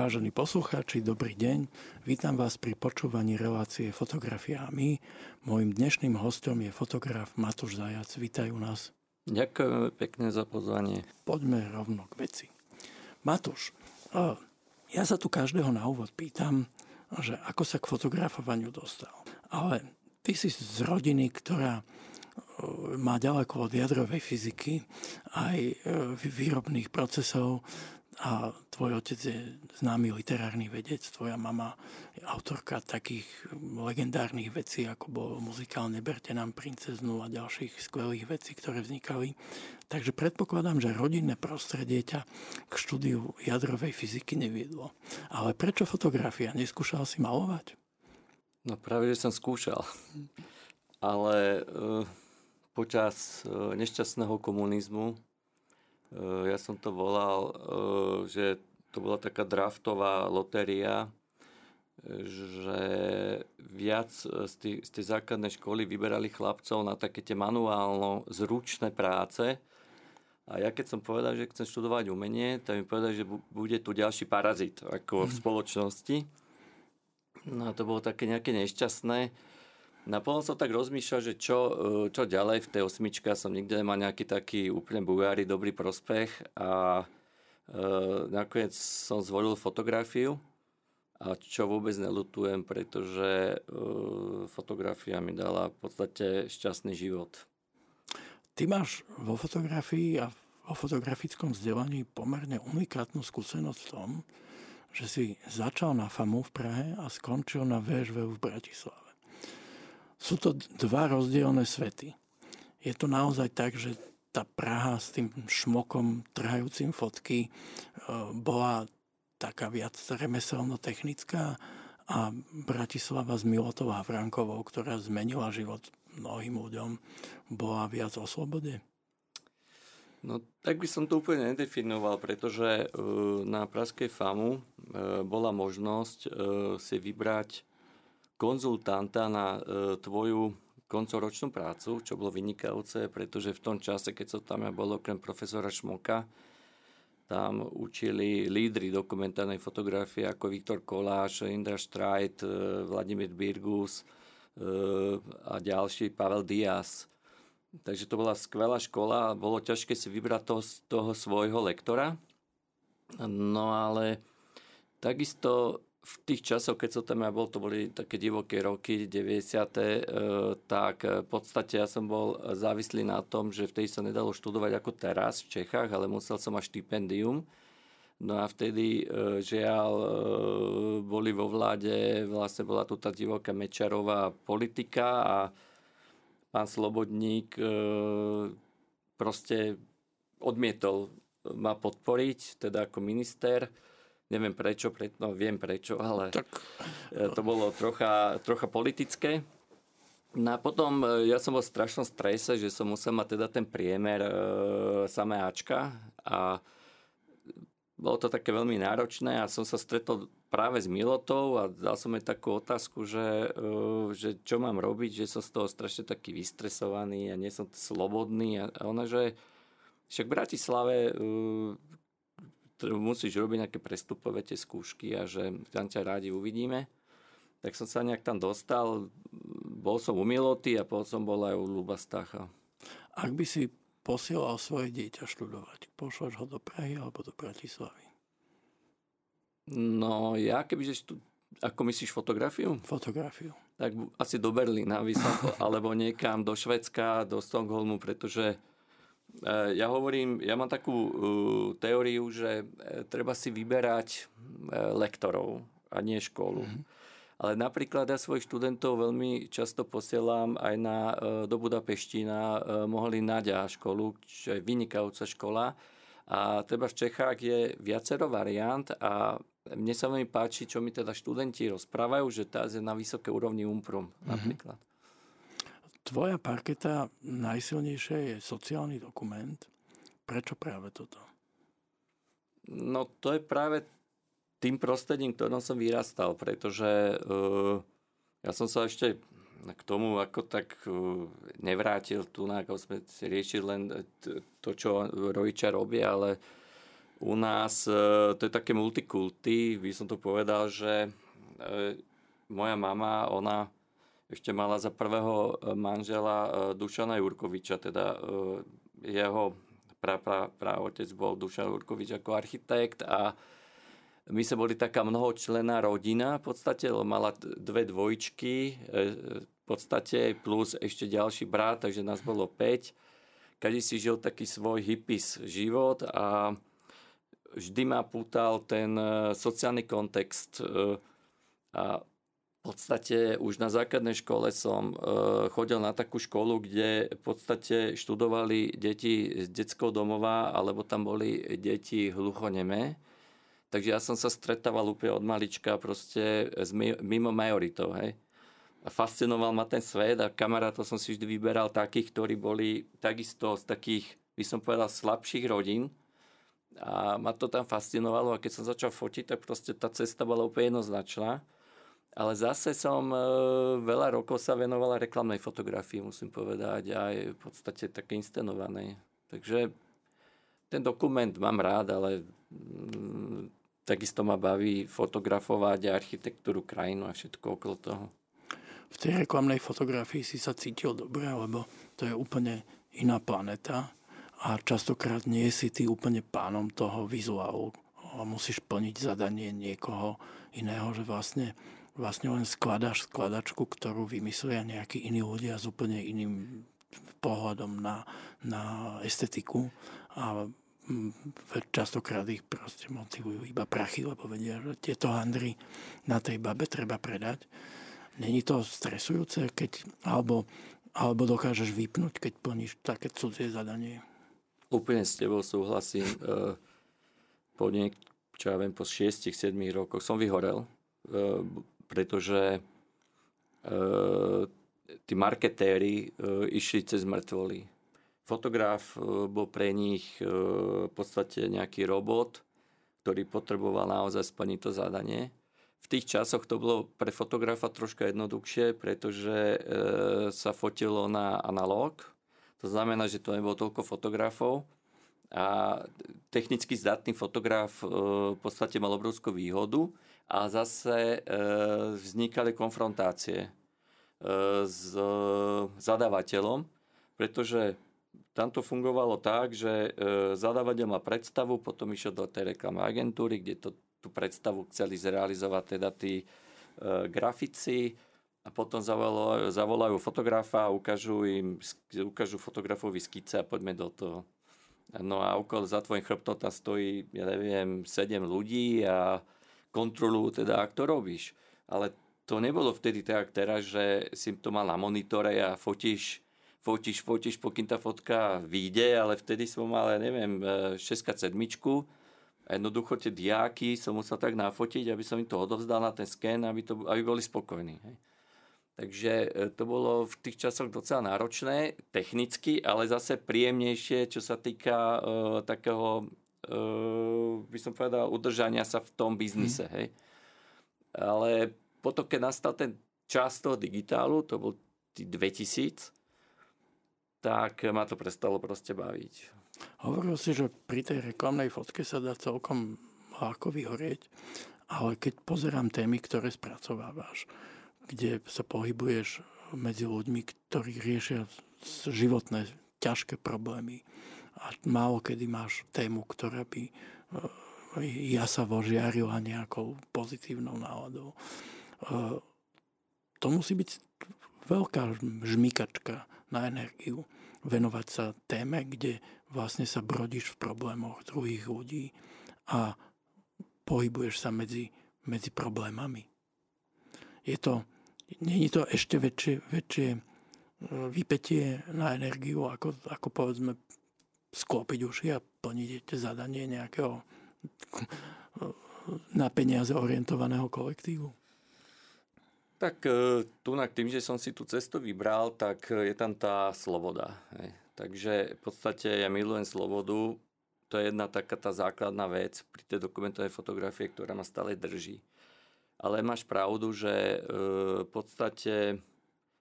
Vážení poslucháči, dobrý deň. Vítam vás pri počúvaní relácie Fotografia a my. Mojím dnešným hostom je fotograf Matúš Zajac. Vítajú nás. Ďakujem pekne za pozvanie. Poďme rovno k veci. Matúš, ja sa tu každého na úvod pýtam, že ako sa k fotografovaniu dostal. Ale ty si z rodiny, ktorá má ďaleko od jadrovej fyziky aj e, výrobných procesov, a tvoj otec je známy literárny vedec, tvoja mama je autorka takých legendárnych vecí, ako bol muzikál Neberte nám princeznu a ďalších skvelých vecí, ktoré vznikali. Takže predpokladám, že rodinné prostredie ťa k štúdiu jadrovej fyziky neviedlo. Ale prečo fotografia? Neskúšal si malovať? No práve, že som skúšal. Ale e, počas e, nešťastného komunizmu ja som to volal, eh, že to bola taká draftová lotéria, že viac z tej, z tej základnej školy vyberali chlapcov na také tie manuálno zručné práce. A ja keď som povedal, že chcem študovať umenie, tak mi povedali, že bude tu ďalší parazit ako v mhm. spoločnosti. No a to bolo také nejaké nešťastné. Naplno som tak rozmýšľal, že čo, e, čo ďalej v tej osmičke. Som nikde nemal nejaký taký úplne bugári, dobrý prospech a e, nakoniec som zvolil fotografiu a čo vôbec nelutujem, pretože e, fotografia mi dala v podstate šťastný život. Ty máš vo fotografii a vo fotografickom vzdelaní pomerne unikátnu skúsenosť v tom, že si začal na FAMu v Prahe a skončil na VŠV v Bratislave sú to dva rozdielne svety. Je to naozaj tak, že tá Praha s tým šmokom trhajúcim fotky e, bola taká viac remeselno-technická a Bratislava s Milotou Havrankovou, ktorá zmenila život mnohým ľuďom, bola viac o slobode? No tak by som to úplne nedefinoval, pretože e, na Praskej FAMu e, bola možnosť si vybrať konzultanta na e, tvoju koncoročnú prácu, čo bolo vynikajúce, pretože v tom čase, keď som tam ja bol okrem profesora Šmoka, tam učili lídry dokumentárnej fotografie ako Viktor Koláš, Indra Štrajt, e, Vladimír Birgus e, a ďalší, Pavel Diaz. Takže to bola skvelá škola a bolo ťažké si vybrať toho, toho svojho lektora. No ale takisto v tých časoch, keď som tam ja bol, to boli také divoké roky, 90. E, tak v podstate ja som bol závislý na tom, že vtedy sa nedalo študovať ako teraz v Čechách, ale musel som mať štipendium. No a vtedy, e, žiaľ, e, boli vo vláde, vlastne bola tu tá divoká Mečarová politika a pán Slobodník proste odmietol ma podporiť, teda ako minister Neviem prečo, pre, no viem prečo, ale tak. E, to bolo trocha, trocha politické. No a potom e, ja som bol v strašnom strese, že som musel mať teda ten priemer e, samé Ačka a bolo to také veľmi náročné a som sa stretol práve s Milotou a dal som jej takú otázku, že, e, že čo mám robiť, že som z toho strašne taký vystresovaný a nie som slobodný a ona, že však v Bratislave musíš robiť nejaké prestupové tie skúšky a že tam ťa rádi uvidíme. Tak som sa nejak tam dostal, bol som u Miloty a potom som bol aj u Luba Stacha. Ak by si posielal svoje dieťa študovať, pošleš ho do Prahy alebo do Bratislavy? No ja kebyže štu... Ako myslíš fotografiu? Fotografiu. Tak asi do Berlína vysoko, alebo niekam do Švedska, do Stockholmu, pretože ja hovorím, ja mám takú uh, teóriu, že eh, treba si vyberať uh, lektorov a nie školu. Mm-hmm. Ale napríklad ja svojich študentov veľmi často posielam aj na, uh, do Budapešti na Mohli Nadia školu, čo je vynikajúca škola. A treba v Čechách je viacero variant a mne sa veľmi páči, čo mi teda študenti rozprávajú, že tá je na vysoké úrovni UMPRUM mm-hmm. napríklad tvoja parketa najsilnejšie je sociálny dokument. Prečo práve toto? No to je práve tým prostredím, ktorom som vyrastal, pretože uh, ja som sa ešte k tomu ako tak uh, nevrátil tu, ako sme riešili len to, čo rodičia robia, ale u nás e, to je také multikulty, by som to povedal, že e, moja mama, ona ešte mala za prvého manžela Dušana Jurkoviča, teda jeho pra, pra, pra otec bol Dušan Jurkovič ako architekt a my sme boli taká mnohočlená rodina, v podstate mala dve dvojčky, v podstate plus ešte ďalší brat, takže nás bolo 5 každý si žil taký svoj hippies život a vždy ma pútal ten e, sociálny kontext e, a v podstate už na základnej škole som e, chodil na takú školu, kde v podstate študovali deti z detského domova, alebo tam boli deti hluchonemé. Takže ja som sa stretával úplne od malička proste mimo majoritou. Hej fascinoval ma ten svet a kamarátov som si vždy vyberal takých, ktorí boli takisto z takých, by som povedal, slabších rodín. A ma to tam fascinovalo a keď som začal fotiť, tak proste tá cesta bola úplne jednoznačná. Ale zase som e, veľa rokov sa venovala reklamnej fotografii, musím povedať, aj v podstate také inscenovanej. Takže ten dokument mám rád, ale mm, takisto ma baví fotografovať architektúru krajinu a všetko okolo toho v tej reklamnej fotografii si sa cítil dobre, lebo to je úplne iná planeta a častokrát nie si ty úplne pánom toho vizuálu musíš plniť zadanie niekoho iného, že vlastne, vlastne len skladáš skladačku, ktorú vymyslia nejakí iní ľudia s úplne iným pohľadom na, na estetiku a častokrát ich proste motivujú iba prachy, lebo vedia, že tieto handry na tej babe treba predať. Není to stresujúce, keď, alebo, alebo dokážeš vypnúť, keď plníš také cudzie zadanie? Úplne s tebou súhlasím. E, po niek- čo ja viem, po 6-7 rokoch som vyhorel, e, pretože e, tí marketéri išli cez mŕtvoly. Fotograf bol pre nich v podstate nejaký robot, ktorý potreboval naozaj splniť to zadanie v tých časoch to bolo pre fotografa troška jednoduchšie, pretože e, sa fotilo na analóg. To znamená, že to nebolo toľko fotografov a technicky zdatný fotograf e, v podstate mal obrovskú výhodu a zase e, vznikali konfrontácie e, s zadávateľom, pretože tam to fungovalo tak, že e, zadávateľ má predstavu, potom išiel do tej reklamnej agentúry, kde to tú predstavu chceli zrealizovať teda tí e, grafici a potom zavolajú, zavolajú fotografa ukážu im, ukážu fotografovi skice a poďme do toho. No a okolo za tvojim chrbtom tam stojí, ja neviem, 7 ľudí a kontrolujú teda, ak to robíš. Ale to nebolo vtedy tak teraz, že si to mal na monitore a fotíš, fotíš, fotíš, pokým tá fotka vyjde, ale vtedy som mal, ja neviem, 6 sedmičku a jednoducho tie diáky som musel tak nafotiť, aby som im to odovzdal na ten sken, aby, to, aby boli spokojní. Hej. Takže e, to bolo v tých časoch docela náročné, technicky, ale zase príjemnejšie, čo sa týka uh, takého, by som povedal, udržania sa v tom biznise. Hmm. Hej. Ale potom, keď nastal ten čas toho digitálu, to bol 2000, tak ma to prestalo proste baviť. Hovoril si, že pri tej reklamnej fotke sa dá celkom ľahko vyhorieť, ale keď pozerám témy, ktoré spracovávaš, kde sa pohybuješ medzi ľuďmi, ktorí riešia životné ťažké problémy a málo kedy máš tému, ktorá by e, ja sa vožiarila nejakou pozitívnou náladou. E, to musí byť veľká žmykačka na energiu venovať sa téme, kde vlastne sa brodíš v problémoch druhých ľudí a pohybuješ sa medzi, medzi problémami. Je to, je to ešte väčšie, väčšie e, vypetie na energiu, ako, ako povedzme sklopiť uši a plniť zadanie nejakého e, na peniaze orientovaného kolektívu? Tak e, tu tým, že som si tú cestu vybral, tak je tam tá sloboda. Takže v podstate ja milujem slobodu. To je jedna taká tá základná vec pri tej dokumentovej fotografie, ktorá ma stále drží. Ale máš pravdu, že e, v podstate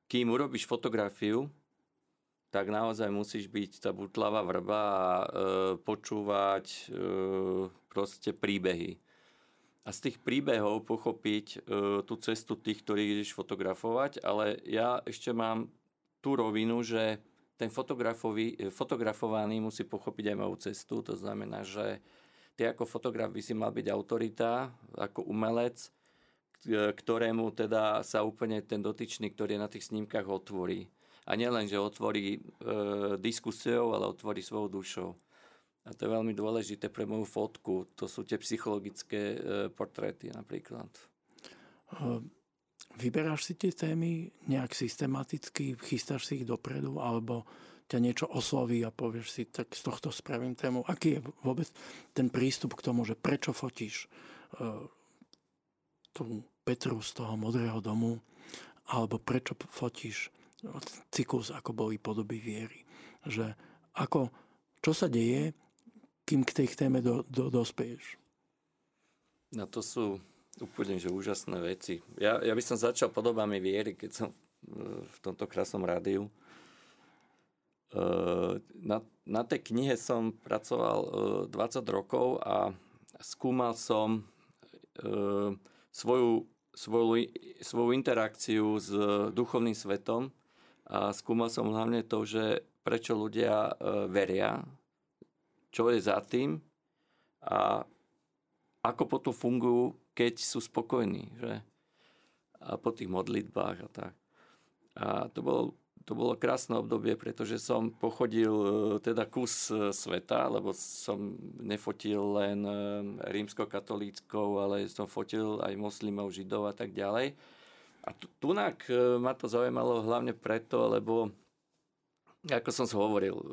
kým urobíš fotografiu, tak naozaj musíš byť tá butlavá vrba a e, počúvať e, proste príbehy. A z tých príbehov pochopiť e, tú cestu tých, ktorých ideš fotografovať, ale ja ešte mám tú rovinu, že ten fotografovaný musí pochopiť aj moju cestu. To znamená, že ty ako fotograf by si mal byť autorita, ako umelec, ktorému teda sa úplne ten dotyčný, ktorý je na tých snímkach otvorí. A nielen, že otvorí e, diskusiou, ale otvorí svojou dušou. A to je veľmi dôležité pre moju fotku. To sú tie psychologické e, portréty napríklad. Vyberáš si tie témy nejak systematicky, chystáš si ich dopredu, alebo ťa niečo osloví a povieš si, tak z tohto spravím tému. Aký je vôbec ten prístup k tomu, že prečo fotíš uh, tú Petru z toho modrého domu, alebo prečo fotíš cyklus, ako boli podoby viery. Že ako, čo sa deje, kým k tej téme do, do, dospeješ? No to sú úplne že úžasné veci. Ja, ja by som začal podobami viery, keď som v tomto krásnom rádiu. E, na, na tej knihe som pracoval 20 e, rokov a skúmal som svoju, svoju, svoju interakciu s duchovným svetom a skúmal som hlavne to, že prečo ľudia e, veria, čo je za tým a ako potom fungujú, keď sú spokojní. Že? A po tých modlitbách a tak. A to bolo, to bolo krásne obdobie, pretože som pochodil e, teda kus e, sveta, lebo som nefotil len rímsko-katolíckou, ale som fotil aj moslimov, židov a tak ďalej. A tunak e, ma to zaujímalo hlavne preto, lebo ako som hovoril, e,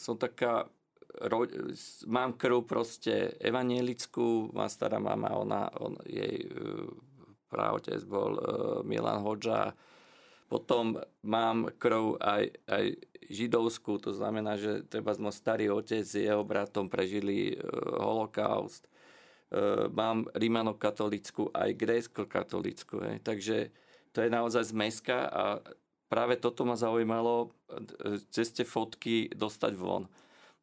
som taká mám krv proste evanielickú, má stará mama, ona, on, jej e, právotec bol Milan Hodža, potom mám krv aj, aj židovskú, to znamená, že treba môj starý otec s jeho bratom prežili holokaust. E, mám rímano-katolickú aj grécko-katolickú. Takže to je naozaj zmeska a práve toto ma zaujímalo e, cez tie fotky dostať von.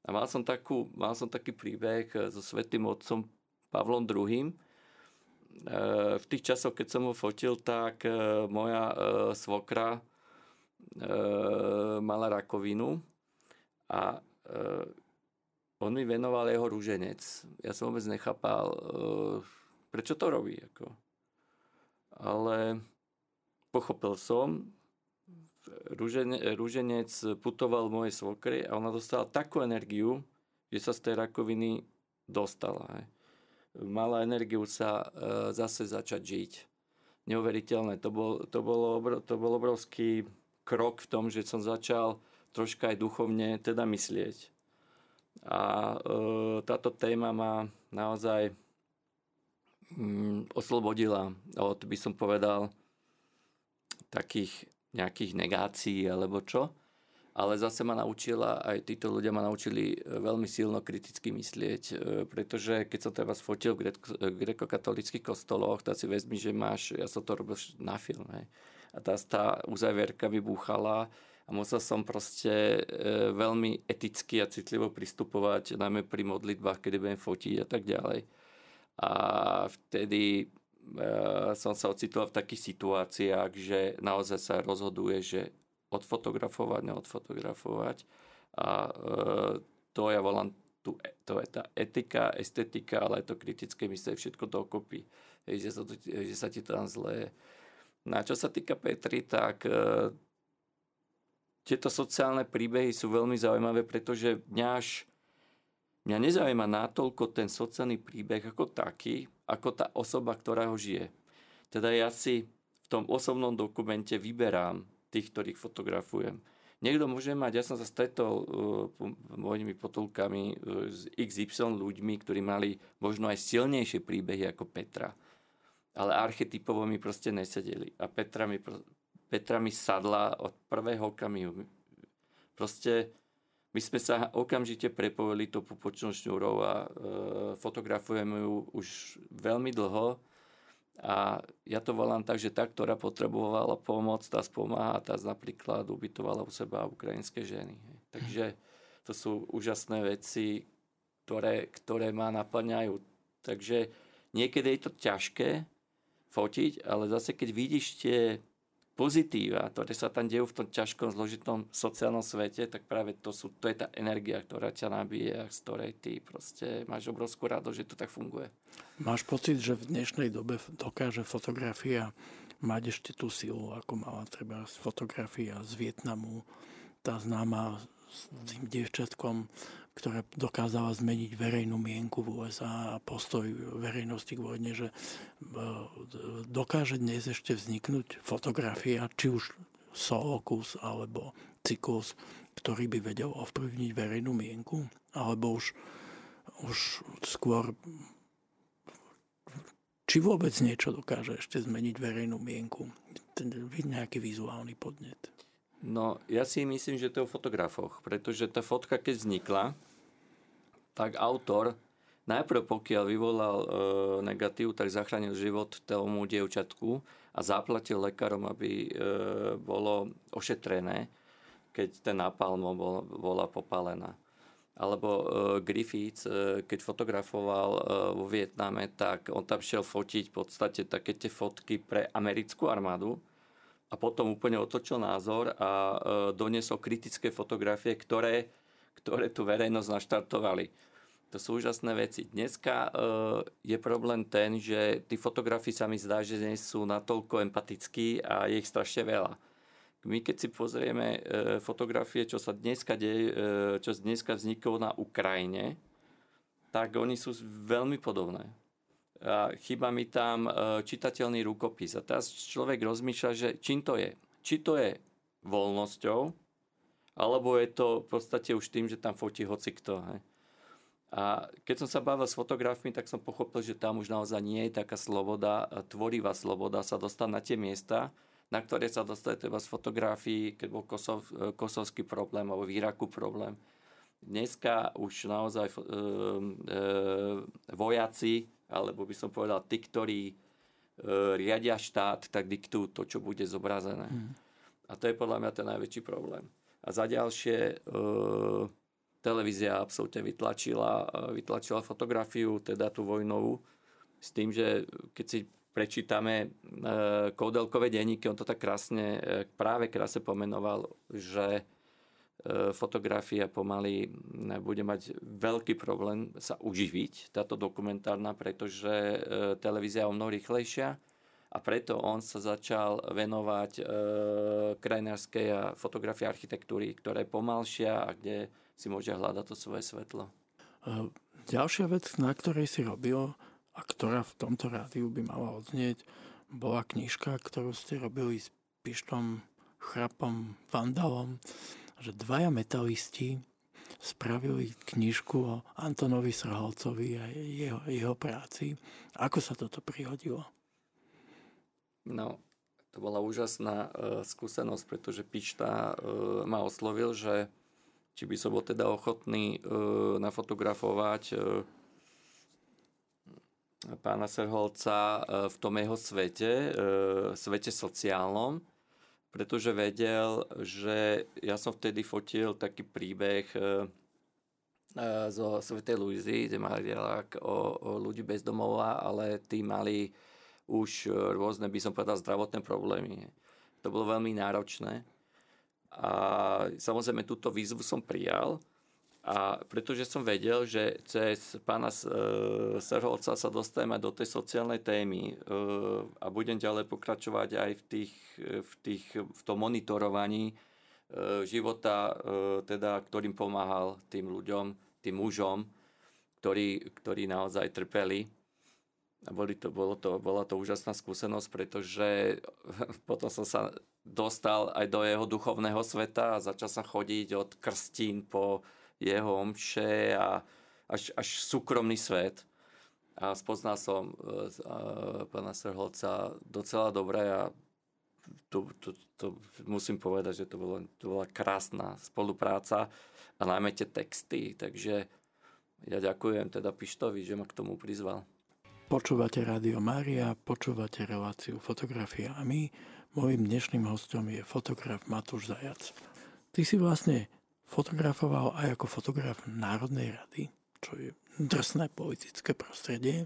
A mal som, takú, mal som taký príbeh e, so svetým otcom Pavlom II. V tých časoch, keď som ho fotil, tak moja svokra mala rakovinu a on mi venoval jeho rúženec. Ja som vôbec nechápal, eh, prečo to robí. Ako. Ale pochopil som, rúžene, rúženec putoval mojej svokry a ona dostala takú energiu, že sa z tej rakoviny dostala. Mala energiu sa e, zase začať žiť. Neuveriteľné. To bol, to, bolo, to bol obrovský krok v tom, že som začal troška aj duchovne teda myslieť. A e, táto téma ma naozaj mm, oslobodila od, by som povedal, takých nejakých negácií alebo čo. Ale zase ma naučila, aj títo ľudia ma naučili e, veľmi silno kriticky myslieť, e, pretože keď som teraz fotil v grekokatolických kostoloch, tak si vezmi, že máš, ja som to robil na film, hej. a tá, tá uzavierka vybuchala a musel som proste e, veľmi eticky a citlivo pristupovať, najmä pri modlitbách, kedy budem fotiť a tak ďalej. A vtedy e, som sa ocitol v takých situáciách, že naozaj sa rozhoduje, že odfotografovať, neodfotografovať. A e, to ja volám tu, to je tá etika, estetika, ale aj to kritické myslenie, všetko dokopy. Že, že sa ti tam zle. No a čo sa týka Petri, tak tieto sociálne príbehy sú veľmi zaujímavé, pretože mňa až mňa nezaujíma natoľko ten sociálny príbeh ako taký, ako tá osoba, ktorá ho žije. Teda ja si v tom osobnom dokumente vyberám tých, ktorých fotografujem. Niekto môže mať, ja som sa stretol uh, mojimi potulkami uh, s XY ľuďmi, ktorí mali možno aj silnejšie príbehy ako Petra. Ale archetypovo mi proste nesedeli. A Petra mi Petra mi sadla od prvého okamihu. Proste my sme sa okamžite prepojili to pupočnou šňúrou a e, fotografujeme ju už veľmi dlho A ja to volám tak, že tá, ktorá potrebovala pomoc, tá spomáha, tá napríklad ubytovala u seba ukrajinské ženy. Takže to sú úžasné veci, ktoré, ktoré ma naplňajú. Takže niekedy je to ťažké fotiť, ale zase keď vidíš tie pozitíva, ktoré sa tam dejú v tom ťažkom, zložitom sociálnom svete, tak práve to, sú, to je tá energia, ktorá ťa nabíje a z ktorej ty proste máš obrovskú radosť, že to tak funguje. Máš pocit, že v dnešnej dobe dokáže fotografia mať ešte tú silu, ako mala treba fotografia z Vietnamu, tá známa s tým dievčatkom, ktorá dokázala zmeniť verejnú mienku v USA a postoj verejnosti k vojne, že e, dokáže dnes ešte vzniknúť fotografia, či už solokus alebo cyklus, ktorý by vedel ovplyvniť verejnú mienku, alebo už, už skôr či vôbec niečo dokáže ešte zmeniť verejnú mienku. Nejaký vizuálny podnet. No, ja si myslím, že to je o fotografoch, pretože tá fotka, keď vznikla, tak autor najprv pokiaľ vyvolal e, negatív, tak zachránil život tomu dievčatku a zaplatil lekárom, aby e, bolo ošetrené, keď ten napalmo bol, bola popálená. Alebo e, Griffiths, e, keď fotografoval e, vo Vietname, tak on tam šiel fotiť v podstate také tie fotky pre americkú armádu, a potom úplne otočil názor a e, doniesol kritické fotografie, ktoré, ktoré tu verejnosť naštartovali. To sú úžasné veci. Dneska e, je problém ten, že tí fotografii sa mi zdá, že nie sú natoľko empatickí a je ich strašne veľa. My keď si pozrieme e, fotografie, čo sa dneska deje, čo dneska vzniklo na Ukrajine, tak oni sú veľmi podobné a chýba mi tam e, čitateľný rukopis. A teraz človek rozmýšľa, že čím to je. Či to je voľnosťou, alebo je to v podstate už tým, že tam fotí hoci kto. Hej. A keď som sa bavil s fotografmi, tak som pochopil, že tam už naozaj nie je taká sloboda, tvorivá sloboda sa dostať na tie miesta, na ktoré sa dostali treba z fotografií, keď bol Kosov, e, kosovský problém alebo v Iraku problém. Dneska už naozaj e, e, vojaci alebo by som povedal, tí, ktorí e, riadia štát, tak diktujú to, čo bude zobrazené. Mm. A to je podľa mňa ten najväčší problém. A za ďalšie, e, televízia absolútne vytlačila, e, vytlačila fotografiu, teda tú vojnovú, s tým, že keď si prečítame e, koudelkové denníky, on to tak krásne, e, práve krásne pomenoval, že fotografia pomaly bude mať veľký problém sa uživiť, táto dokumentárna, pretože e, televízia je o mnoho rýchlejšia a preto on sa začal venovať e, krajinárskej a fotografii architektúry, ktorá je pomalšia a kde si môže hľadať to svoje svetlo. Ďalšia vec, na ktorej si robil a ktorá v tomto rádiu by mala odznieť, bola knižka, ktorú ste robili s Pištom Chrapom Vandalom že dvaja metalisti spravili knižku o Antonovi Srholcovi a jeho, jeho práci. Ako sa toto prihodilo? No, to bola úžasná uh, skúsenosť, pretože Pičta uh, ma oslovil, že či by som bol teda ochotný uh, nafotografovať uh, pána Serholca uh, v tom jeho svete, uh, svete sociálnom, pretože vedel, že ja som vtedy fotil taký príbeh e, e, zo Svetej Luizy, kde mali o, o ľudí bez domova, ale tí mali už rôzne, by som povedal, zdravotné problémy. To bolo veľmi náročné. A samozrejme túto výzvu som prijal a pretože som vedel, že cez pána e, Serholca sa dostaneme do tej sociálnej témy e, a budem ďalej pokračovať aj v, tých, v, tých, v tom monitorovaní e, života, teda, ktorým pomáhal tým ľuďom, tým mužom, ktorí, ktorí naozaj trpeli. A boli to, bolo to, bola to úžasná skúsenosť, pretože potom som sa dostal aj do jeho duchovného sveta a začal sa chodiť od krstín po jeho omše a až, až súkromný svet. A spoznal som uh, pána Srholca docela dobre a to, to, to musím povedať, že to, bolo, to bola krásna spolupráca a najmä tie texty, takže ja ďakujem teda Pištovi, že ma k tomu prizval. Počúvate Rádio Mária, počúvate reláciu fotografia a my, môjim dnešným hostom je fotograf Matúš Zajac. Ty si vlastne fotografoval aj ako fotograf Národnej rady, čo je drsné politické prostredie.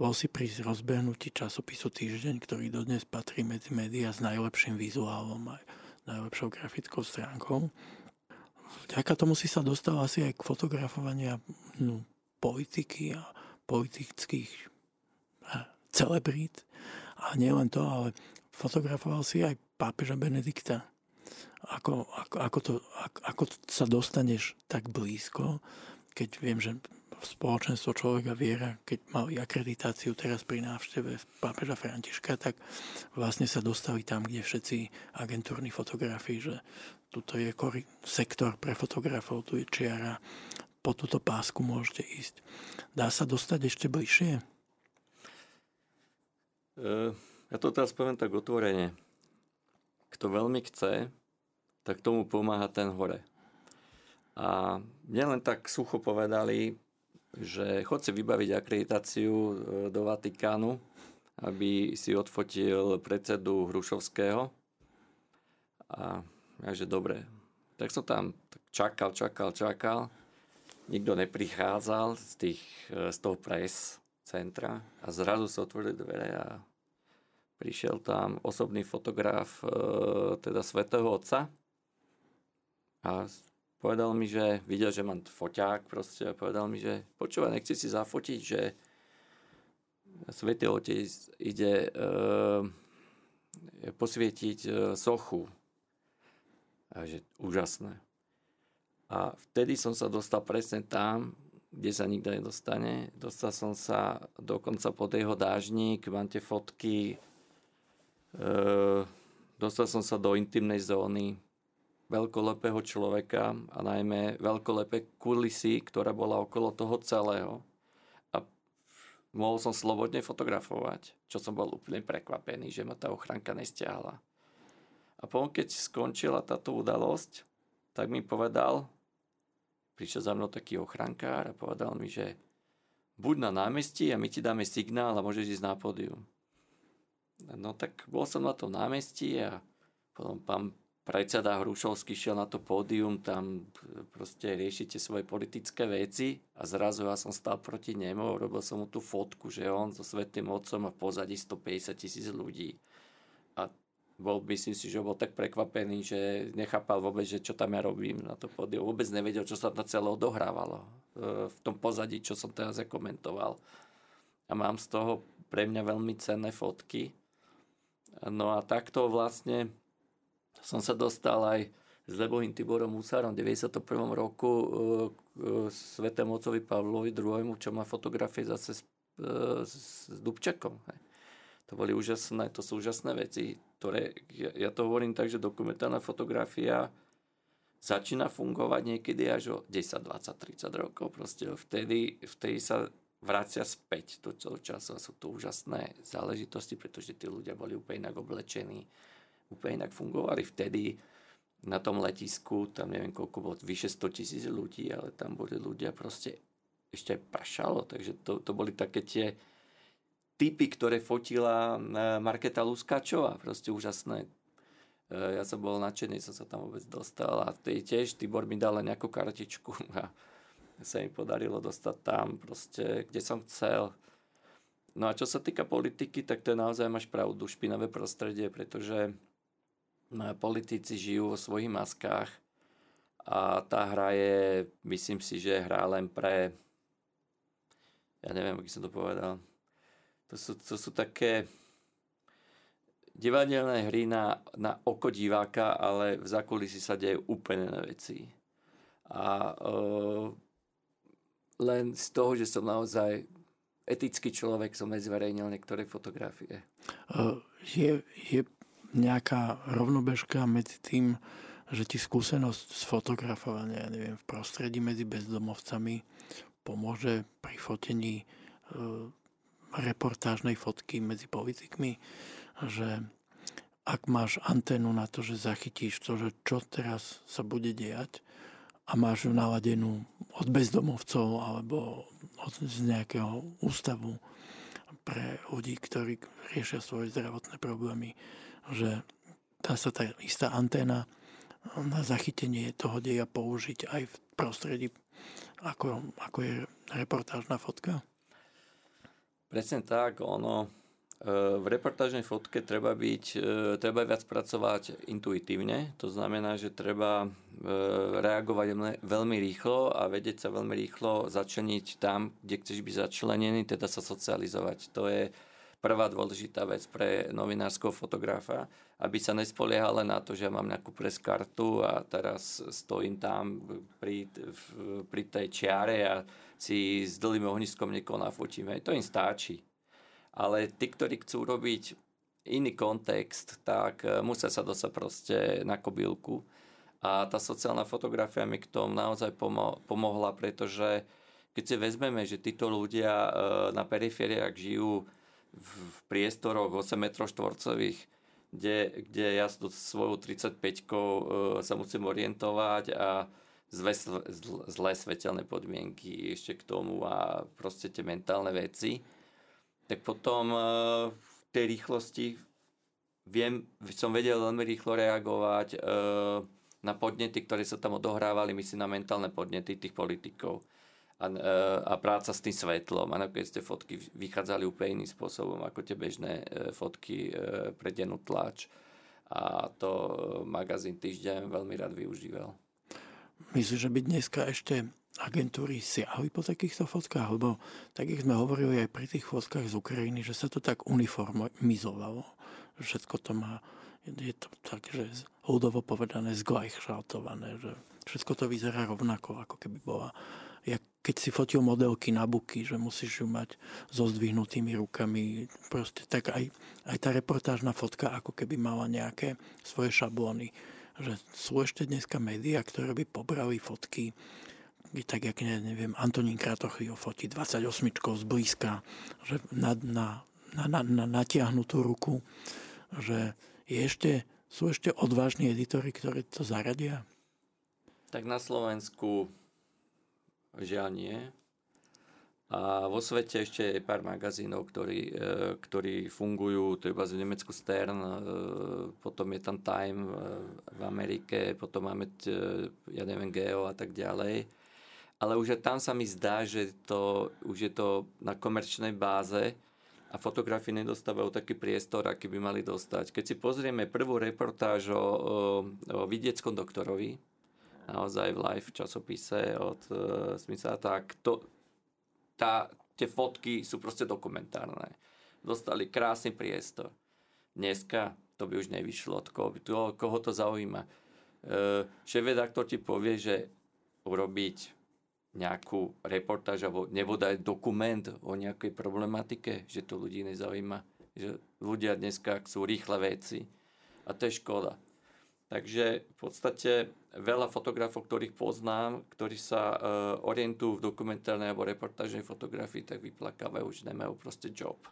Bol si pri rozbehnutí časopisu Týždeň, ktorý dodnes patrí medzi médiá s najlepším vizuálom a najlepšou grafickou stránkou. Vďaka tomu si sa dostal asi aj k fotografovania no, politiky a politických celebrít. A nielen to, ale fotografoval si aj pápeža Benedikta. Ako, ako, ako, to, ako, ako sa dostaneš tak blízko, keď viem, že spoločenstvo človeka viera, keď mali akreditáciu teraz pri návšteve pápeža Františka, tak vlastne sa dostali tam, kde všetci agentúrni fotografi, že tuto je sektor pre fotografov, tu je čiara, po túto pásku môžete ísť. Dá sa dostať ešte bližšie? E, ja to teraz poviem tak otvorene. Kto veľmi chce, tak tomu pomáha ten hore. A mne len tak sucho povedali, že chod si vybaviť akreditáciu e, do Vatikánu, aby si odfotil predsedu Hrušovského. A ja, že dobre. Tak som tam čakal, čakal, čakal. Nikto neprichádzal z, tých, e, z toho pres centra a zrazu sa otvorili dvere a prišiel tam osobný fotograf e, teda Svetého Otca a povedal mi, že videl, že mám foťák proste a povedal mi, že počúva, nechci si zafotiť, že Svetý Otec ide e, posvietiť e, sochu. A že úžasné. A vtedy som sa dostal presne tam, kde sa nikto nedostane. Dostal som sa dokonca pod jeho dážnik, mám tie fotky. E, dostal som sa do intimnej zóny veľkolepého človeka a najmä veľkolepé kulisy, ktorá bola okolo toho celého. A mohol som slobodne fotografovať, čo som bol úplne prekvapený, že ma tá ochranka nestiahla. A potom, keď skončila táto udalosť, tak mi povedal, prišiel za mnou taký ochrankár a povedal mi, že buď na námestí a my ti dáme signál a môžeš ísť na pódium. No tak bol som na tom námestí a potom pán predseda Hrušovský šiel na to pódium, tam proste riešite svoje politické veci a zrazu ja som stal proti nemu, robil som mu tú fotku, že on so Svetým Otcom a v pozadí 150 tisíc ľudí. A bol, myslím si, že bol tak prekvapený, že nechápal vôbec, že čo tam ja robím na to pódium. Vôbec nevedel, čo sa tam celé odohrávalo e, v tom pozadí, čo som teraz komentoval. A mám z toho pre mňa veľmi cenné fotky. No a takto vlastne som sa dostal aj s Lebohým Tiborom Musárom v 91. roku e, k Svetému ocovi Pavlovi II, čo má fotografie zase s, e, s Dubčekom. To boli úžasné, to sú úžasné veci ktoré, ja, to hovorím tak, že dokumentárna fotografia začína fungovať niekedy až o 10, 20, 30 rokov. Proste vtedy, vtedy sa vracia späť do toho času a sú to úžasné záležitosti, pretože tí ľudia boli úplne inak oblečení, úplne inak fungovali. Vtedy na tom letisku, tam neviem koľko bolo, vyše 100 tisíc ľudí, ale tam boli ľudia proste ešte aj pršalo, takže to, to boli také tie typy, ktoré fotila e, Marketa Luskačová. Proste úžasné. E, ja som bol nadšený, som sa tam vôbec dostal a tiež Tibor mi dal nejakú kartičku a sa mi podarilo dostať tam proste, kde som chcel. No a čo sa týka politiky, tak to je naozaj máš pravdu, špinavé prostredie, pretože politici žijú vo svojich maskách a tá hra je, myslím si, že hra len pre, ja neviem, ako som to povedal, to sú, to sú také divadelné hry na, na oko diváka, ale v zákulisí sa dejú úplne na veci. A uh, len z toho, že som naozaj etický človek, som aj zverejnil niektoré fotografie. Uh, je, je nejaká rovnobežka medzi tým, že ti skúsenosť z fotografovania, ja neviem, v prostredí medzi bezdomovcami pomôže pri fotení uh, reportážnej fotky medzi politikmi, že ak máš anténu na to, že zachytíš to, že čo teraz sa bude diať a máš ju naladenú od bezdomovcov alebo od, z nejakého ústavu pre ľudí, ktorí riešia svoje zdravotné problémy, že dá sa tá istá anténa na zachytenie toho deja použiť aj v prostredí, ako, ako je reportážna fotka? Presne tak, ono e, v reportážnej fotke treba byť, e, treba viac pracovať intuitívne, to znamená, že treba e, reagovať veľmi rýchlo a vedieť sa veľmi rýchlo začleniť tam, kde chceš byť začlenený, teda sa socializovať. To je prvá dôležitá vec pre novinárskeho fotografa, aby sa nespoliehal len na to, že mám nejakú preskartu a teraz stojím tam pri, pri tej čiare a si s dlhým ohniskom niekoho nafotím. To im stačí. Ale tí, ktorí chcú robiť iný kontext, tak e, musia sa dostať proste na kobylku. A tá sociálna fotografia mi k tomu naozaj pomo- pomohla, pretože keď si vezmeme, že títo ľudia e, na perifériách žijú v priestoroch 8 m štvorcových, kde, kde ja s svojou 35 e, sa musím orientovať a zlé, zlé svetelné podmienky ešte k tomu a proste tie mentálne veci, tak potom e, v tej rýchlosti viem, som vedel veľmi rýchlo reagovať e, na podnety, ktoré sa tam odohrávali, myslím na mentálne podnety tých politikov a, e, a práca s tým svetlom. A nakoniec tie fotky vychádzali úplne iným spôsobom ako tie bežné fotky pre dennú tlač. A to magazín Týždeň veľmi rád využíval. Myslíš, že by dneska ešte agentúry siahli po takýchto fotkách? Lebo tak, jak sme hovorili aj pri tých fotkách z Ukrajiny, že sa to tak uniformizovalo. Všetko to má, je to tak, že ľudovo povedané zglajšaltované, že všetko to vyzerá rovnako, ako keby bola jak keď si fotil modelky na buky, že musíš ju mať so zdvihnutými rukami, proste tak aj, aj tá reportážna fotka ako keby mala nejaké svoje šablóny že sú ešte dneska médiá, ktoré by pobrali fotky tak, jak neviem, Antonín Kratochvíl fotí 28 z blízka, že na, na, na, na, na natiahnutú ruku, že je ešte, sú ešte odvážni editori, ktorí to zaradia? Tak na Slovensku žiaľ nie. A vo svete ešte je pár magazínov, ktorí, e, ktorí fungujú, to je z Nemecku Stern, e, potom je tam Time e, v Amerike, potom máme, ja neviem, Geo a tak ďalej. Ale už tam sa mi zdá, že to, už je to na komerčnej báze a fotografii nedostávajú taký priestor, aký by mali dostať. Keď si pozrieme prvú reportáž o, o, o vidieckom doktorovi, naozaj v live časopise od uh, Smitha, tak to, tá, tie fotky sú proste dokumentárne. Dostali krásny priestor. Dneska to by už nevyšlo, koho, to, koho to zaujíma. E, šéf-redaktor ti povie, že urobiť nejakú reportáž alebo nebodaj dokument o nejakej problematike, že to ľudí nezaujíma. Že ľudia dneska chcú rýchle veci. A to je škoda. Takže v podstate veľa fotografov, ktorých poznám, ktorí sa uh, orientujú v dokumentárnej alebo reportážnej fotografii, tak vyplakávajú, že nemajú proste job.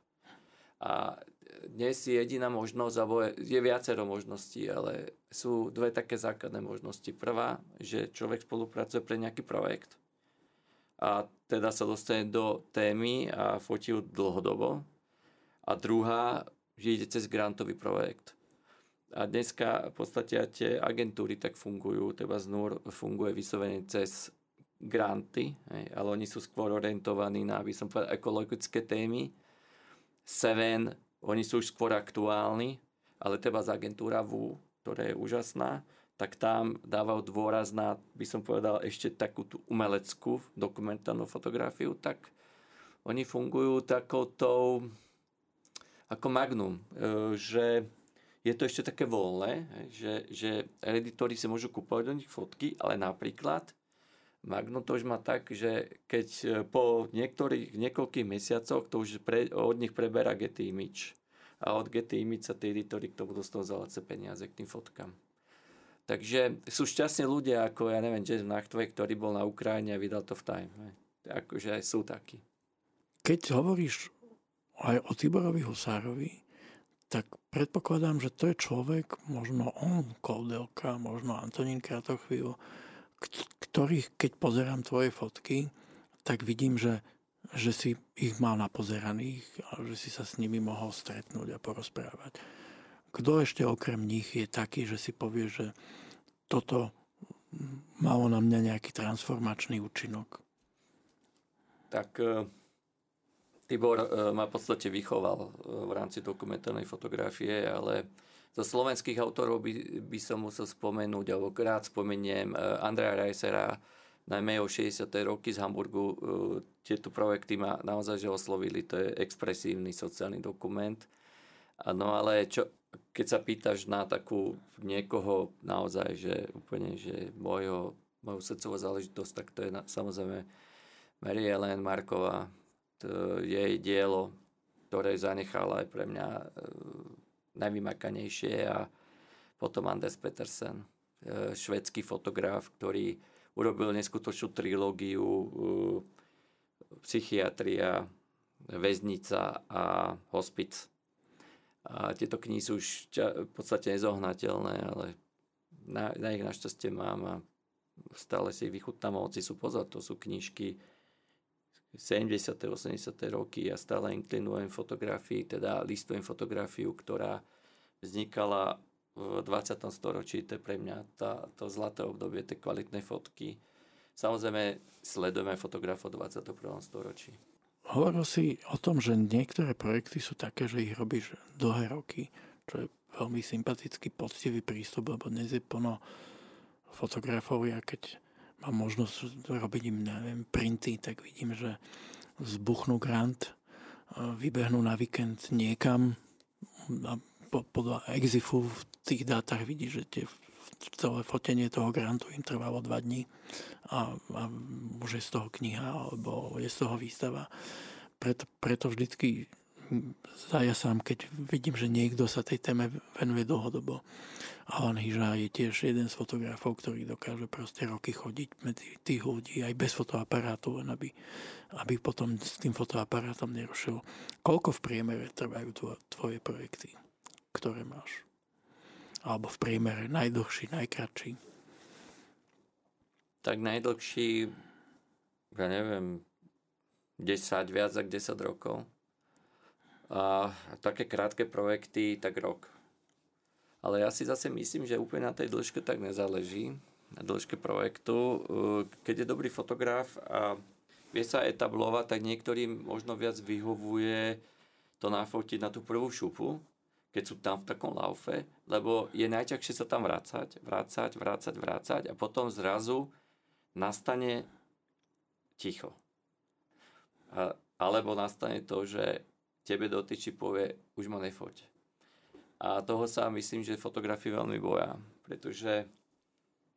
A dnes je jediná možnosť, alebo je, je viacero možností, ale sú dve také základné možnosti. Prvá, že človek spolupracuje pre nejaký projekt a teda sa dostane do témy a fotí ju dlhodobo. A druhá, že ide cez grantový projekt a dneska v podstate tie agentúry tak fungujú, teda ZNUR funguje vyslovene cez granty, hej, ale oni sú skôr orientovaní na, aby som povedal, ekologické témy. Seven, oni sú už skôr aktuálni, ale teda z agentúra VU, ktorá je úžasná, tak tam dávajú dôraz na, by som povedal, ešte takú tú umeleckú dokumentárnu fotografiu, tak oni fungujú takoutou ako magnum, e, že je to ešte také voľné, že, že editori si môžu kúpovať do nich fotky, ale napríklad Magno to už má tak, že keď e, po niektorých, niekoľkých mesiacoch to už pre, od nich preberá Getty Image. A od Getty Image sa tí editori k tomu dostanú za peniaze k tým fotkám. Takže sú šťastní ľudia, ako ja neviem, James Nachtwey, ktorý bol na Ukrajine a vydal to v Time. Akože sú takí. Keď hovoríš aj o Tiborovi Husárovi, tak predpokladám, že to je človek, možno on, Koldelka, možno Antonín Kratochvíl, ktorých, keď pozerám tvoje fotky, tak vidím, že, že si ich mal napozeraných a že si sa s nimi mohol stretnúť a porozprávať. Kto ešte okrem nich je taký, že si povie, že toto malo na mňa nejaký transformačný účinok? Tak e, Tibor e, ma v podstate vychoval e, v rámci dokumentárnej fotografie, ale zo slovenských autorov by, by som musel spomenúť, alebo rád spomeniem Andrea Reisera, najmä o 60. roky z Hamburgu. Tieto projekty ma naozaj že oslovili, to je expresívny sociálny dokument. No ale čo, keď sa pýtaš na takú niekoho naozaj, že úplne, že mojho, moju srdcovú záležitosť, tak to je na, samozrejme Mary Ellen Marková, jej dielo, ktoré zanechala aj pre mňa e, najvymakanejšie a potom Anders Petersen, e, švedský fotograf, ktorý urobil neskutočnú trilógiu psychiatria, väznica a hospic a tieto knihy sú už v podstate nezohnateľné, ale na, na ich našťastie mám a stále si ich vychutnám. Hoci sú pozor, to sú knižky 70. 80. roky a stále inklinujem fotografii, teda listujem fotografiu, ktorá vznikala v 20. storočí, to je pre mňa tá, to zlaté obdobie tej kvalitnej fotky. Samozrejme, sledujeme fotografov v 21. storočí. Hovoril si o tom, že niektoré projekty sú také, že ich robíš dlhé roky, čo je veľmi sympatický, poctivý prístup, lebo dnes je plno fotografov, ja keď mám možnosť robiť im, neviem, printy, tak vidím, že zbuchnú grant, vybehnú na víkend niekam a podľa Exifu v tých dátach vidí, že tie celé fotenie toho grantu im trvalo dva dní a, a už je z toho kniha alebo je z toho výstava. Preto, preto vždycky zajasám, keď vidím, že niekto sa tej téme venuje dlhodobo. Alan Hyža je tiež jeden z fotografov, ktorý dokáže proste roky chodiť medzi tých ľudí aj bez fotoaparátu, len aby, aby potom s tým fotoaparátom nerušil. Koľko v priemere trvajú tvoje projekty, ktoré máš? Alebo v priemere najdlhší, najkratší? Tak najdlhší, ja neviem, 10, viac ako 10 rokov. A také krátke projekty, tak rok. Ale ja si zase myslím, že úplne na tej dĺžke tak nezáleží, na dĺžke projektu. Keď je dobrý fotograf a vie sa etablovať, tak niektorým možno viac vyhovuje to nafotiť na tú prvú šupu, keď sú tam v takom laufe, lebo je najťažšie sa tam vrácať, vrácať, vrácať, vrácať a potom zrazu nastane ticho. A, alebo nastane to, že tebe dotyčí povie, už ma nefoť. A toho sa myslím, že fotografii veľmi boja, pretože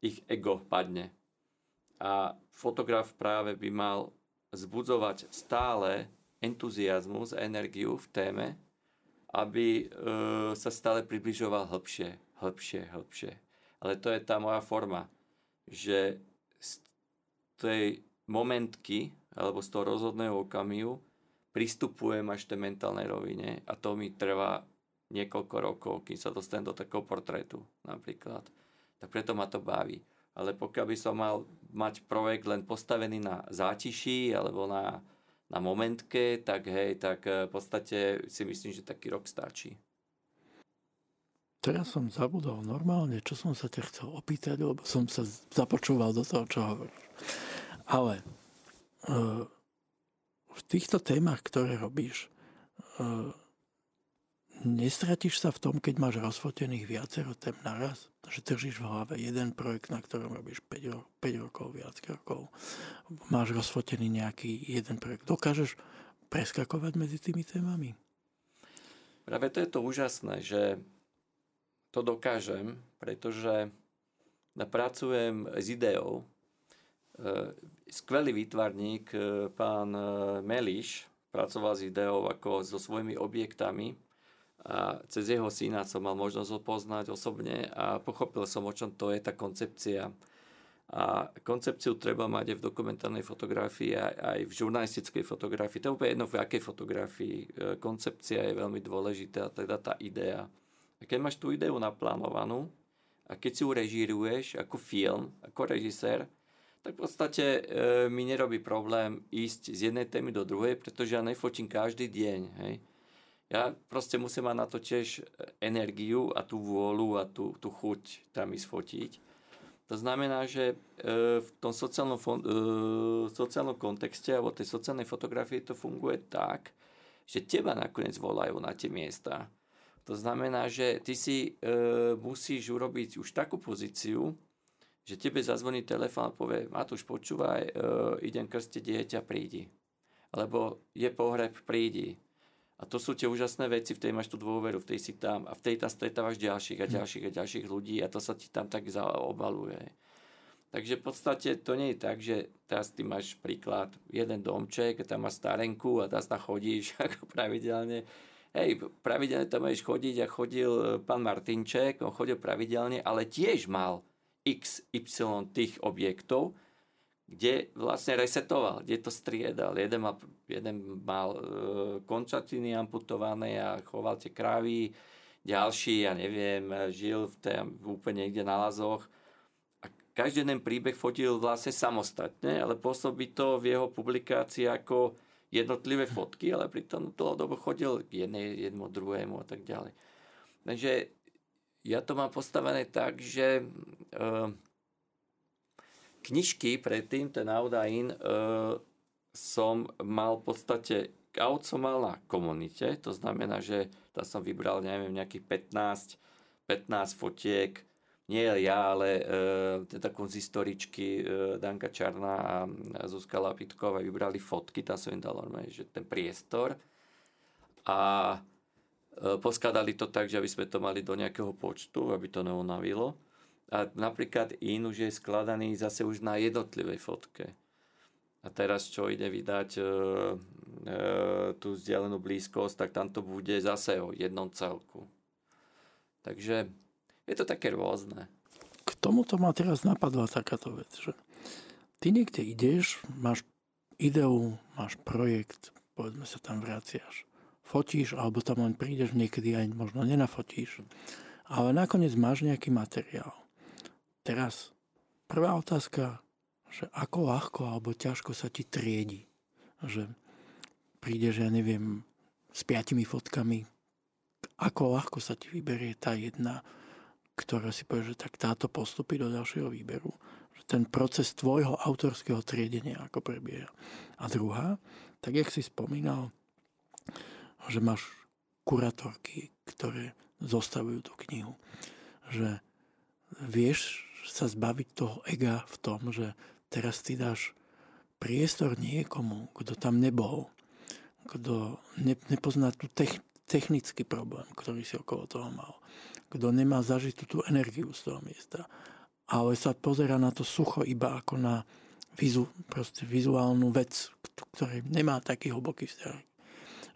ich ego padne. A fotograf práve by mal zbudzovať stále entuziasmus a energiu v téme, aby e, sa stále približoval hĺbšie, hĺbšie, hĺbšie. Ale to je tá moja forma, že z tej momentky alebo z toho rozhodného okamihu pristupujem až tej mentálnej rovine a to mi trvá niekoľko rokov, kým sa dostanem do takého portrétu napríklad. Tak preto ma to baví. Ale pokiaľ by som mal mať projekt len postavený na zátiší alebo na na momentke, tak hej, tak eh, v podstate si myslím, že taký rok stačí. Teraz som zabudol normálne, čo som sa ťa chcel opýtať, lebo som sa započúval do toho, čo hovoríš. Ale uh, v týchto témach, ktoré robíš, uh, nestratíš sa v tom, keď máš rozfotených viacero tém naraz? Že držíš v hlave jeden projekt, na ktorom robíš 5, ro- 5 rokov, viac rokov. Máš rozfotený nejaký jeden projekt. Dokážeš preskakovať medzi tými témami? Práve to je to úžasné, že to dokážem, pretože pracujem s ideou. E, skvelý výtvarník, e, pán e, Meliš, pracoval s ideou ako so svojimi objektami a cez jeho syna som mal možnosť ho poznať osobne a pochopil som, o čom to je tá koncepcia. A koncepciu treba mať aj v dokumentárnej fotografii, aj, v žurnalistickej fotografii. To je úplne jedno v akej fotografii. Koncepcia je veľmi dôležitá, teda tá idea. A keď máš tú ideu naplánovanú a keď si ju režíruješ ako film, ako režisér, tak v podstate e, mi nerobí problém ísť z jednej témy do druhej, pretože ja nefotím každý deň. Hej. Ja proste musím mať na to tiež energiu a tú vôľu a tú, tú chuť tam ísť fotiť. To znamená, že e, v tom sociálnom, fon, e, sociálnom kontexte alebo tej sociálnej fotografii to funguje tak, že teba nakoniec volajú na tie miesta. To znamená, že ty si e, musíš urobiť už takú pozíciu, že tebe zazvoní telefón a povie, Matúš, počúvaj, e, idem krstiť dieťa, prídi. Alebo je pohreb, prídi. A to sú tie úžasné veci, v tej máš tú dôveru, v tej si tam a v tej tam stretávaš ďalších a hm. ďalších a ďalších ľudí a to sa ti tam tak zaobaluje. Takže v podstate to nie je tak, že teraz ty máš príklad jeden domček, tam máš starenku a teraz tam chodíš ako pravidelne. Hej, pravidelne tam máš chodiť a chodil e, pán Martinček, on chodil pravidelne, ale tiež mal XY tých objektov, kde vlastne resetoval, kde to striedal. Jeden mal, jeden mal e, končatiny amputované a choval tie krávy, ďalší, ja neviem, žil v tej, úplne niekde na lazoch. A každý jeden príbeh fotil vlastne samostatne, ale pôsobí to v jeho publikácii ako jednotlivé fotky, ale pritom dlhodobo chodil k jednej, jednému, druhému a tak ďalej. Takže ja to mám postavené tak, že uh, knižky predtým, ten Audain, uh, som mal v podstate, aut som mal na komunite, to znamená, že tam som vybral, neviem, nejakých 15, 15 fotiek, nie ja, ale uh, teda konzistoričky uh, Danka Čarná a Zuzka Lapitková vybrali fotky, tam som im dal normálne, že ten priestor. A E, poskladali to tak, že aby sme to mali do nejakého počtu, aby to neunavilo. A napríklad in už je skladaný zase už na jednotlivej fotke. A teraz, čo ide vydať e, e, tú vzdialenú blízkosť, tak tam to bude zase o jednom celku. Takže je to také rôzne. K tomuto ma teraz napadla takáto vec, že ty niekde ideš, máš ideu, máš projekt, povedzme sa tam vraciaš fotíš, alebo tam len prídeš, niekedy aj možno nenafotíš. Ale nakoniec máš nejaký materiál. Teraz prvá otázka, že ako ľahko alebo ťažko sa ti triedi. Že prídeš, ja neviem, s piatimi fotkami, ako ľahko sa ti vyberie tá jedna, ktorá si povie, že tak táto postupí do ďalšieho výberu. Že ten proces tvojho autorského triedenia ako prebieha. A druhá, tak jak si spomínal, že máš kuratorky, ktoré zostavujú tú knihu. Že vieš sa zbaviť toho ega v tom, že teraz ty dáš priestor niekomu, kto tam nebol, kto ne, nepozná tú tech, technický problém, ktorý si okolo toho mal, kto nemá zažitú tú energiu z toho miesta, ale sa pozera na to sucho iba ako na vizu, vizuálnu vec, ktorej nemá taký hlboký vzťah.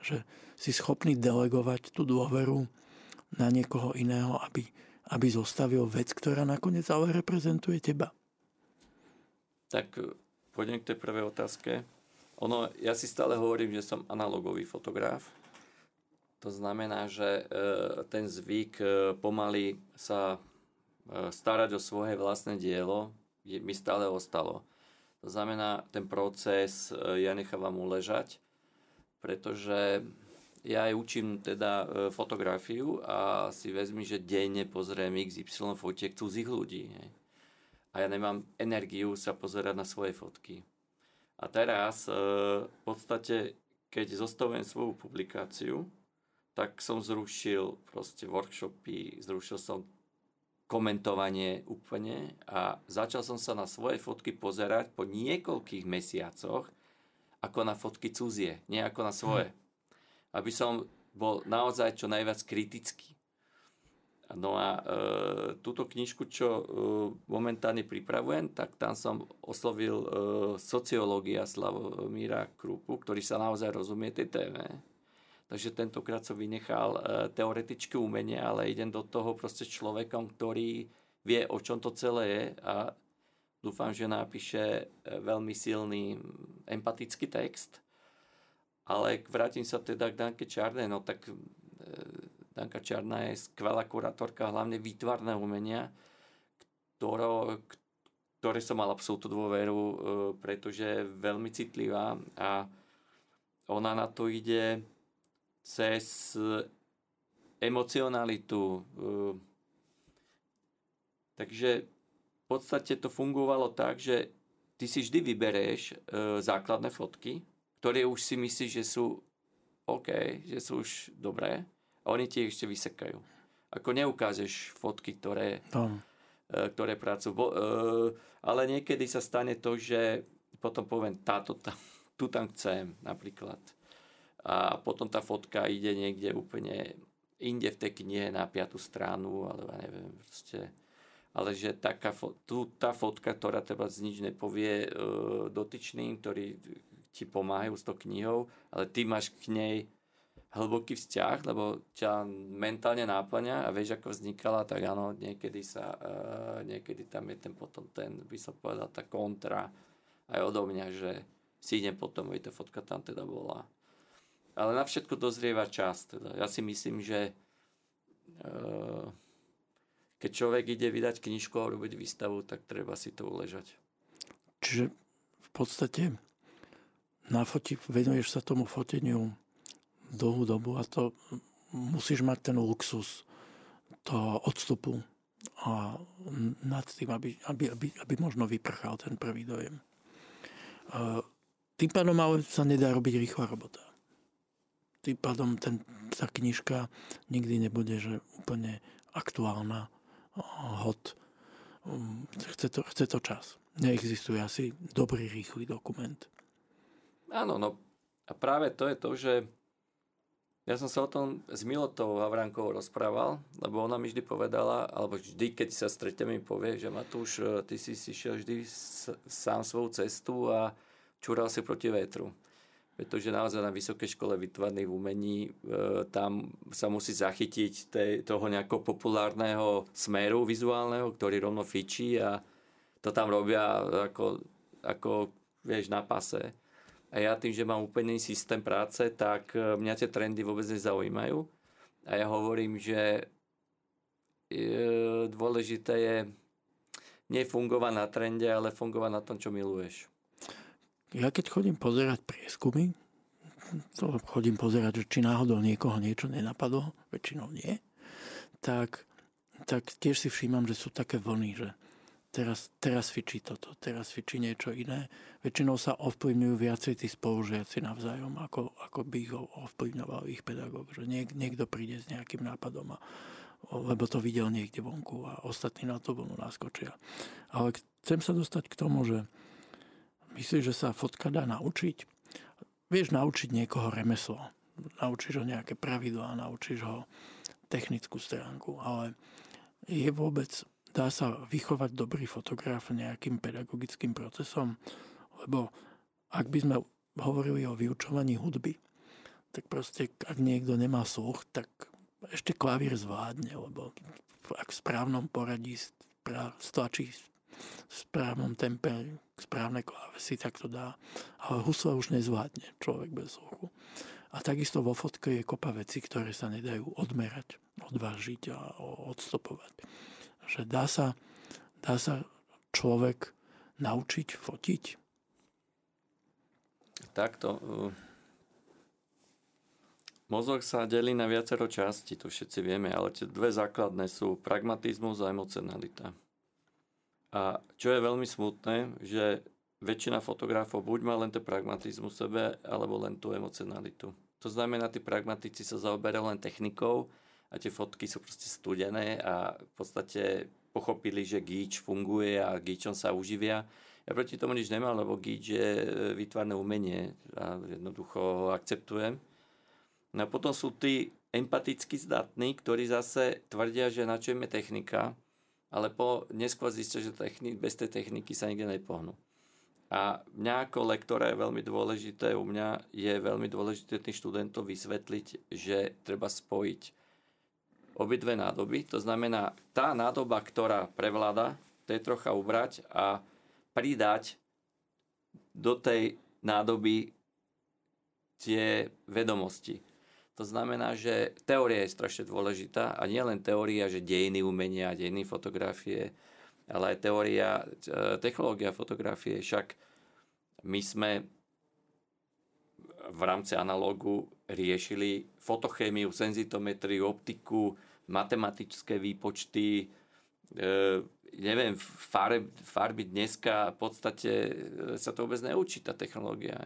Že si schopný delegovať tú dôveru na niekoho iného, aby, aby zostavil vec, ktorá nakoniec ale reprezentuje teba. Tak e, poďme k tej prvej otázke. Ono, ja si stále hovorím, že som analogový fotograf. To znamená, že e, ten zvyk e, pomaly sa starať o svoje vlastné dielo mi stále ostalo. To znamená, ten proces ja nechávam uležať, pretože ja aj učím teda e, fotografiu a si vezmi, že denne pozriem XY fotiek cudzích ľudí. Hej. A ja nemám energiu sa pozerať na svoje fotky. A teraz e, v podstate, keď zostavujem svoju publikáciu, tak som zrušil proste workshopy, zrušil som komentovanie úplne a začal som sa na svoje fotky pozerať po niekoľkých mesiacoch ako na fotky cudzie, nie ako na svoje. Hm aby som bol naozaj čo najviac kritický. No a e, túto knižku, čo e, momentálne pripravujem, tak tam som oslovil e, sociológia Slavomíra Krupu, ktorý sa naozaj rozumie tej téme. Takže tentokrát som vynechal e, teoretické umenie, ale idem do toho proste človekom, ktorý vie, o čom to celé je a dúfam, že napíše e, veľmi silný empatický text, ale vrátim sa teda k Danke Čarnej, no tak e, Danka Čarná je skvelá kurátorka, hlavne výtvarné umenia, ktorou, ktoré som mal absolútnu dôveru, e, pretože je veľmi citlivá a ona na to ide cez emocionalitu. Takže v podstate to fungovalo tak, že ty si vždy vybereš základné fotky, ktoré už si myslíš, že sú OK, že sú už dobré a oni ti ešte vysekajú. Ako neukážeš fotky, ktoré, no. ktoré pracujú. Bo, ale niekedy sa stane to, že potom poviem, táto tam, tu tam chcem napríklad a potom tá fotka ide niekde úplne inde v tej knihe na piatú stranu, alebo neviem, proste. Ale že taká, tu, tá fotka, ktorá teba z nič nepovie e, dotyčným, ktorí ti pomáhajú s tou knihou, ale ty máš k nej hlboký vzťah, lebo ťa mentálne náplňa a vieš, ako vznikala, tak áno, niekedy sa, e, niekedy tam je ten potom ten, by som povedal, tá kontra aj odo mňa, že si idem potom, veď tá fotka tam teda bola ale na všetko dozrieva čas. Teda. Ja si myslím, že uh, keď človek ide vydať knižku a robiť výstavu, tak treba si to uležať. Čiže v podstate na foti, venuješ sa tomu foteniu dlhú dobu a to musíš mať ten luxus toho odstupu a nad tým, aby, aby, aby, aby možno vyprchal ten prvý dojem. Tým pádom ale sa nedá robiť rýchla robota tým pádom ten, tá knižka nikdy nebude že úplne aktuálna, hot. Chce to, chce to čas. Neexistuje asi dobrý, rýchly dokument. Áno, no a práve to je to, že ja som sa o tom s Milotou Havrankovou rozprával, lebo ona mi vždy povedala, alebo vždy, keď sa stretneme, mi povie, že Matúš, ty si si šiel vždy sám svoju cestu a čúral si proti vetru pretože naozaj na Vysokej škole vytvarných umení e, tam sa musí zachytiť tej, toho nejakého populárneho smeru vizuálneho, ktorý rovno fičí a to tam robia ako, ako vieš, na pase. A ja tým, že mám úplný systém práce, tak e, mňa tie trendy vôbec nezaujímajú. A ja hovorím, že e, dôležité je nefungovať na trende, ale fungovať na tom, čo miluješ. Ja keď chodím pozerať prieskumy, to chodím pozerať, že či náhodou niekoho niečo nenapadlo, väčšinou nie, tak, tak tiež si všímam, že sú také vlny, že teraz, teraz fičí toto, teraz fičí niečo iné. Väčšinou sa ovplyvňujú viacej tí spolužiaci navzájom, ako, ako by ich ovplyvňoval ich pedagóg. Že niek, niekto príde s nejakým nápadom, a, lebo to videl niekde vonku a ostatní na to vlnu naskočia. Ale chcem sa dostať k tomu, že Myslíš, že sa fotka dá naučiť? Vieš naučiť niekoho remeslo. Naučíš ho nejaké pravidlá, naučíš ho technickú stránku, ale je vôbec, dá sa vychovať dobrý fotograf nejakým pedagogickým procesom? Lebo ak by sme hovorili o vyučovaní hudby, tak proste, ak niekto nemá sluch, tak ešte klavír zvládne, lebo ak v správnom poradí stlačí v správnom tempe, správne klávesy, tak to dá. Ale husle už nezvládne človek bez sluchu. A takisto vo fotke je kopa veci, ktoré sa nedajú odmerať, odvážiť a odstopovať. Že dá sa, dá sa človek naučiť fotiť? Takto. Uh, mozog sa delí na viacero časti, to všetci vieme, ale tie dve základné sú pragmatizmus a emocionalita. A čo je veľmi smutné, že väčšina fotografov buď má len ten pragmatizmus v sebe, alebo len tú emocionalitu. To znamená, tí pragmatici sa zaoberajú len technikou a tie fotky sú proste studené a v podstate pochopili, že gíč funguje a gíčom sa uživia. Ja proti tomu nič nemám, lebo gíč je e, vytvarné umenie a jednoducho ho akceptujem. No a potom sú tí empaticky zdatní, ktorí zase tvrdia, že na čo je technika, ale po, neskôr zistia, že techni- bez tej techniky sa nikde nepohnú. A mňa ako lektora je veľmi dôležité, u mňa je veľmi dôležité tým študentom vysvetliť, že treba spojiť obidve nádoby. To znamená, tá nádoba, ktorá prevláda, to je trocha ubrať a pridať do tej nádoby tie vedomosti. To znamená, že teória je strašne dôležitá a nie len teória, že dejiny umenia, dejiny fotografie, ale aj teória, technológia fotografie. Však my sme v rámci analógu riešili fotochémiu, senzitometriu, optiku, matematické výpočty, e, neviem, farby, farby dneska v podstate e, sa to vôbec neučí, tá technológia.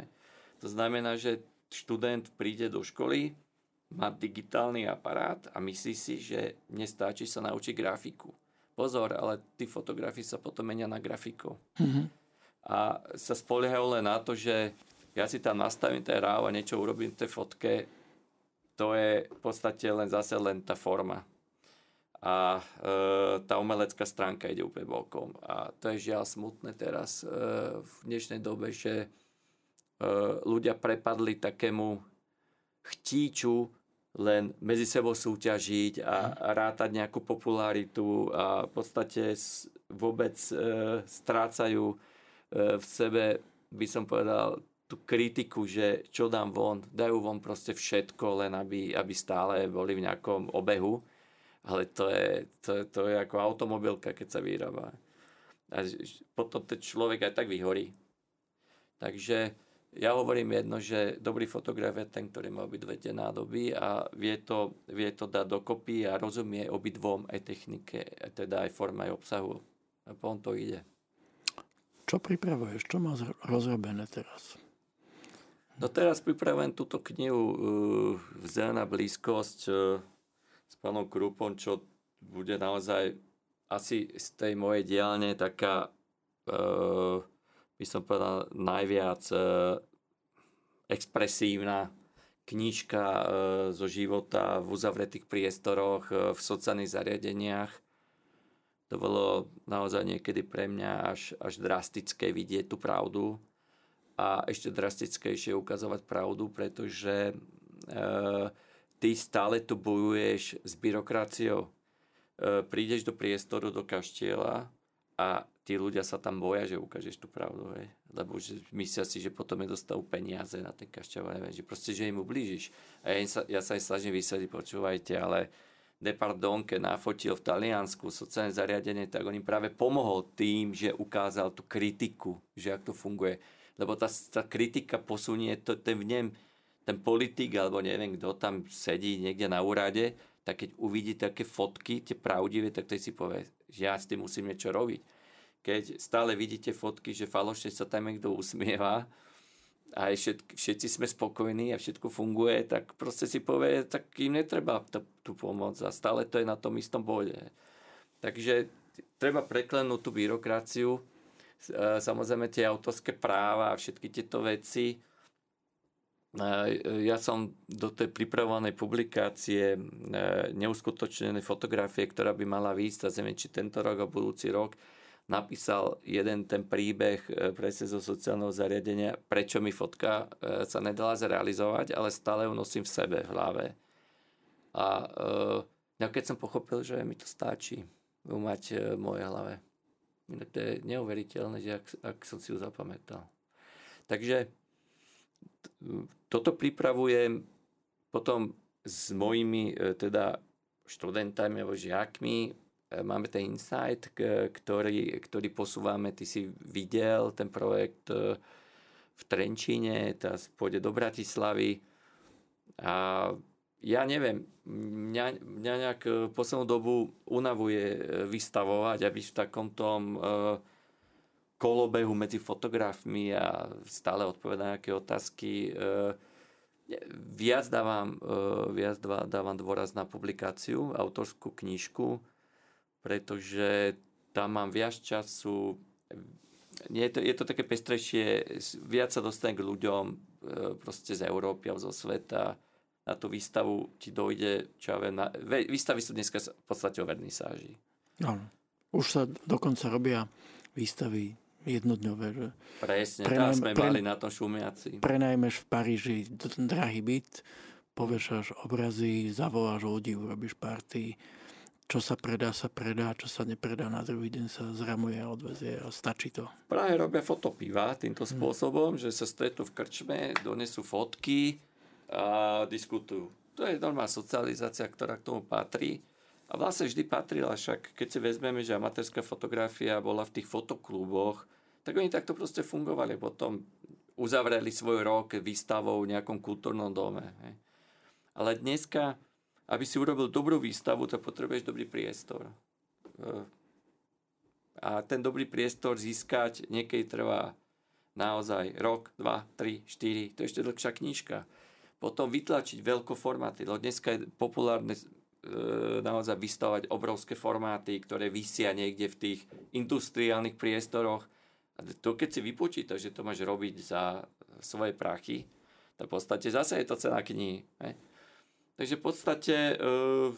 To znamená, že študent príde do školy, má digitálny aparát a myslí si, že nestáči sa naučiť grafiku. Pozor, ale tí fotografii sa potom menia na grafikov. Mm-hmm. A sa spoliehajú len na to, že ja si tam nastavím ten RAW a niečo urobím v tej fotke, to je v podstate len zase len tá forma. A e, tá umelecká stránka ide úplne bokom. A to je žiaľ smutné teraz e, v dnešnej dobe, že e, ľudia prepadli takému chtíču len medzi sebou súťažiť a, a rátať nejakú popularitu a v podstate vôbec e, strácajú e, v sebe, by som povedal, tú kritiku, že čo dám von, dajú von proste všetko, len aby, aby stále boli v nejakom obehu. Ale to je, to, je, to je ako automobilka, keď sa vyrába. A potom ten človek aj tak vyhorí. Takže ja hovorím jedno, že dobrý fotograf je ten, ktorý má obidve tie nádoby a vie to, vie to dať dokopy a rozumie obidvom aj technike, teda aj forma, aj obsahu. A potom to ide. Čo pripravuješ? Čo máš rozrobené teraz? No teraz pripravujem túto knihu uh, Vzdelená blízkosť uh, s pánom Krupom, čo bude naozaj asi z tej mojej diálne taká, uh, by som povedal, najviac uh, expresívna knižka uh, zo života v uzavretých priestoroch, uh, v sociálnych zariadeniach. To bolo naozaj niekedy pre mňa až, až drastické vidieť tú pravdu a ešte drastickejšie ukazovať pravdu, pretože e, ty stále tu bojuješ s byrokraciou. E, prídeš do priestoru, do kaštieľa a tí ľudia sa tam boja, že ukážeš tú pravdu, hej. lebo že myslia si, že potom je dostav peniaze na ten kaštieľ, neviem, že proste, že im ublížiš. A ja, sa, ja sa aj snažím vysvetliť, počúvajte, ale Depardon, keď nafotil v Taliansku sociálne zariadenie, tak on im práve pomohol tým, že ukázal tú kritiku, že ak to funguje lebo tá, tá kritika posunie to, ten v nem, ten politik alebo neviem, kto tam sedí niekde na úrade, tak keď uvidí také fotky, tie pravdivé, tak to si povie, že ja s tým musím niečo robiť. Keď stále vidíte fotky, že falošne sa tam niekto usmieva a všetky, všetci sme spokojní a všetko funguje, tak proste si povie, tak im netreba tú pomoc a stále to je na tom istom bode. Takže treba preklenúť tú byrokraciu, samozrejme tie autorské práva a všetky tieto veci. E, ja som do tej pripravovanej publikácie e, neuskutočnené fotografie, ktorá by mala výjsť, a neviem, či tento rok a budúci rok, napísal jeden ten príbeh presne zo sociálneho zariadenia, prečo mi fotka sa nedala zrealizovať, ale stále ju nosím v sebe, v hlave. A keď som pochopil, že mi to stačí, ju mať v mojej hlave. Inak to je neuveriteľné, že ak, ak som si ju zapamätal. Takže toto pripravujem potom s mojimi e, teda študentami alebo žiakmi. E, máme ten insight, ktorý, ktorý posúvame. Ty si videl ten projekt e, v Trenčíne, teraz pôjde do Bratislavy. A ja neviem, mňa, mňa nejak e, poslednú dobu unavuje e, vystavovať a byť v takom tom uh, kolobehu medzi fotografmi a stále odpovedať nejaké otázky. Viac dávam, viac dávam dôraz na publikáciu, autorskú knižku, pretože tam mám viac času, je to, je to také pestrejšie, viac sa dostane k ľuďom proste z Európy a zo sveta na tú výstavu ti dojde, čo ja viem, na, výstavy sú dneska v podstate o vernisáži. Áno. Už sa dokonca robia výstavy jednodňové. Že Presne, prenajme, sme pre, mali na tom šumiaci. Prenajmeš v Paríži drahý byt, povešaš obrazy, zavoláš ľudí, urobíš party, čo sa predá, sa predá, čo sa nepredá, na druhý deň sa zramuje a odvezie a stačí to. Práve robia fotopiva týmto hm. spôsobom, hmm. že sa stretnú v krčme, donesú fotky, a diskutujú. To je normálna socializácia, ktorá k tomu patrí A vlastne vždy patrila, však keď si vezmeme, že amatérska fotografia bola v tých fotokluboch, tak oni takto proste fungovali. Potom uzavreli svoj rok výstavou v nejakom kultúrnom dome. Hej. Ale dneska, aby si urobil dobrú výstavu, to potrebuješ dobrý priestor. E, a ten dobrý priestor získať niekedy trvá naozaj rok, dva, tri, štyri, to je ešte dlhšia knižka. Potom vytlačiť veľkoformáty, lebo dneska je populárne E, naozaj vystavovať obrovské formáty, ktoré vysia niekde v tých industriálnych priestoroch. A to keď si vypočítaš, že to máš robiť za svoje prachy, tak v podstate zase je to cena knihy. He? Takže v podstate e,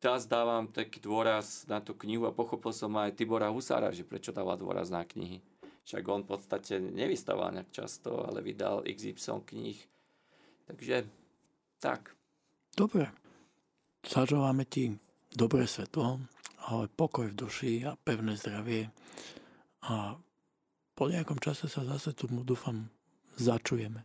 teraz dávam taký dôraz na tú knihu a pochopil som aj Tibora Husára, že prečo dáva dôraz na knihy. Však on v podstate nevystával nejak často, ale vydal XY kníh. Takže tak. Dobre. Zažováme ti dobré svetlo, ale pokoj v duši a pevné zdravie. A po nejakom čase sa zase tu, dúfam, začujeme.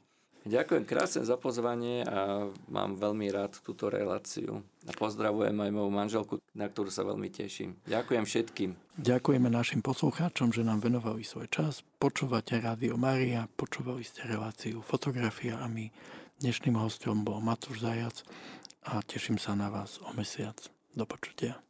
Ďakujem krásne za pozvanie a mám veľmi rád túto reláciu. A pozdravujem aj moju manželku, na ktorú sa veľmi teším. Ďakujem všetkým. Ďakujeme našim poslucháčom, že nám venovali svoj čas. Počúvate Rádio Maria, počúvali ste reláciu Fotografia a my dnešným hostom bol Matúš Zajac a teším sa na vás o mesiac. Do počutia.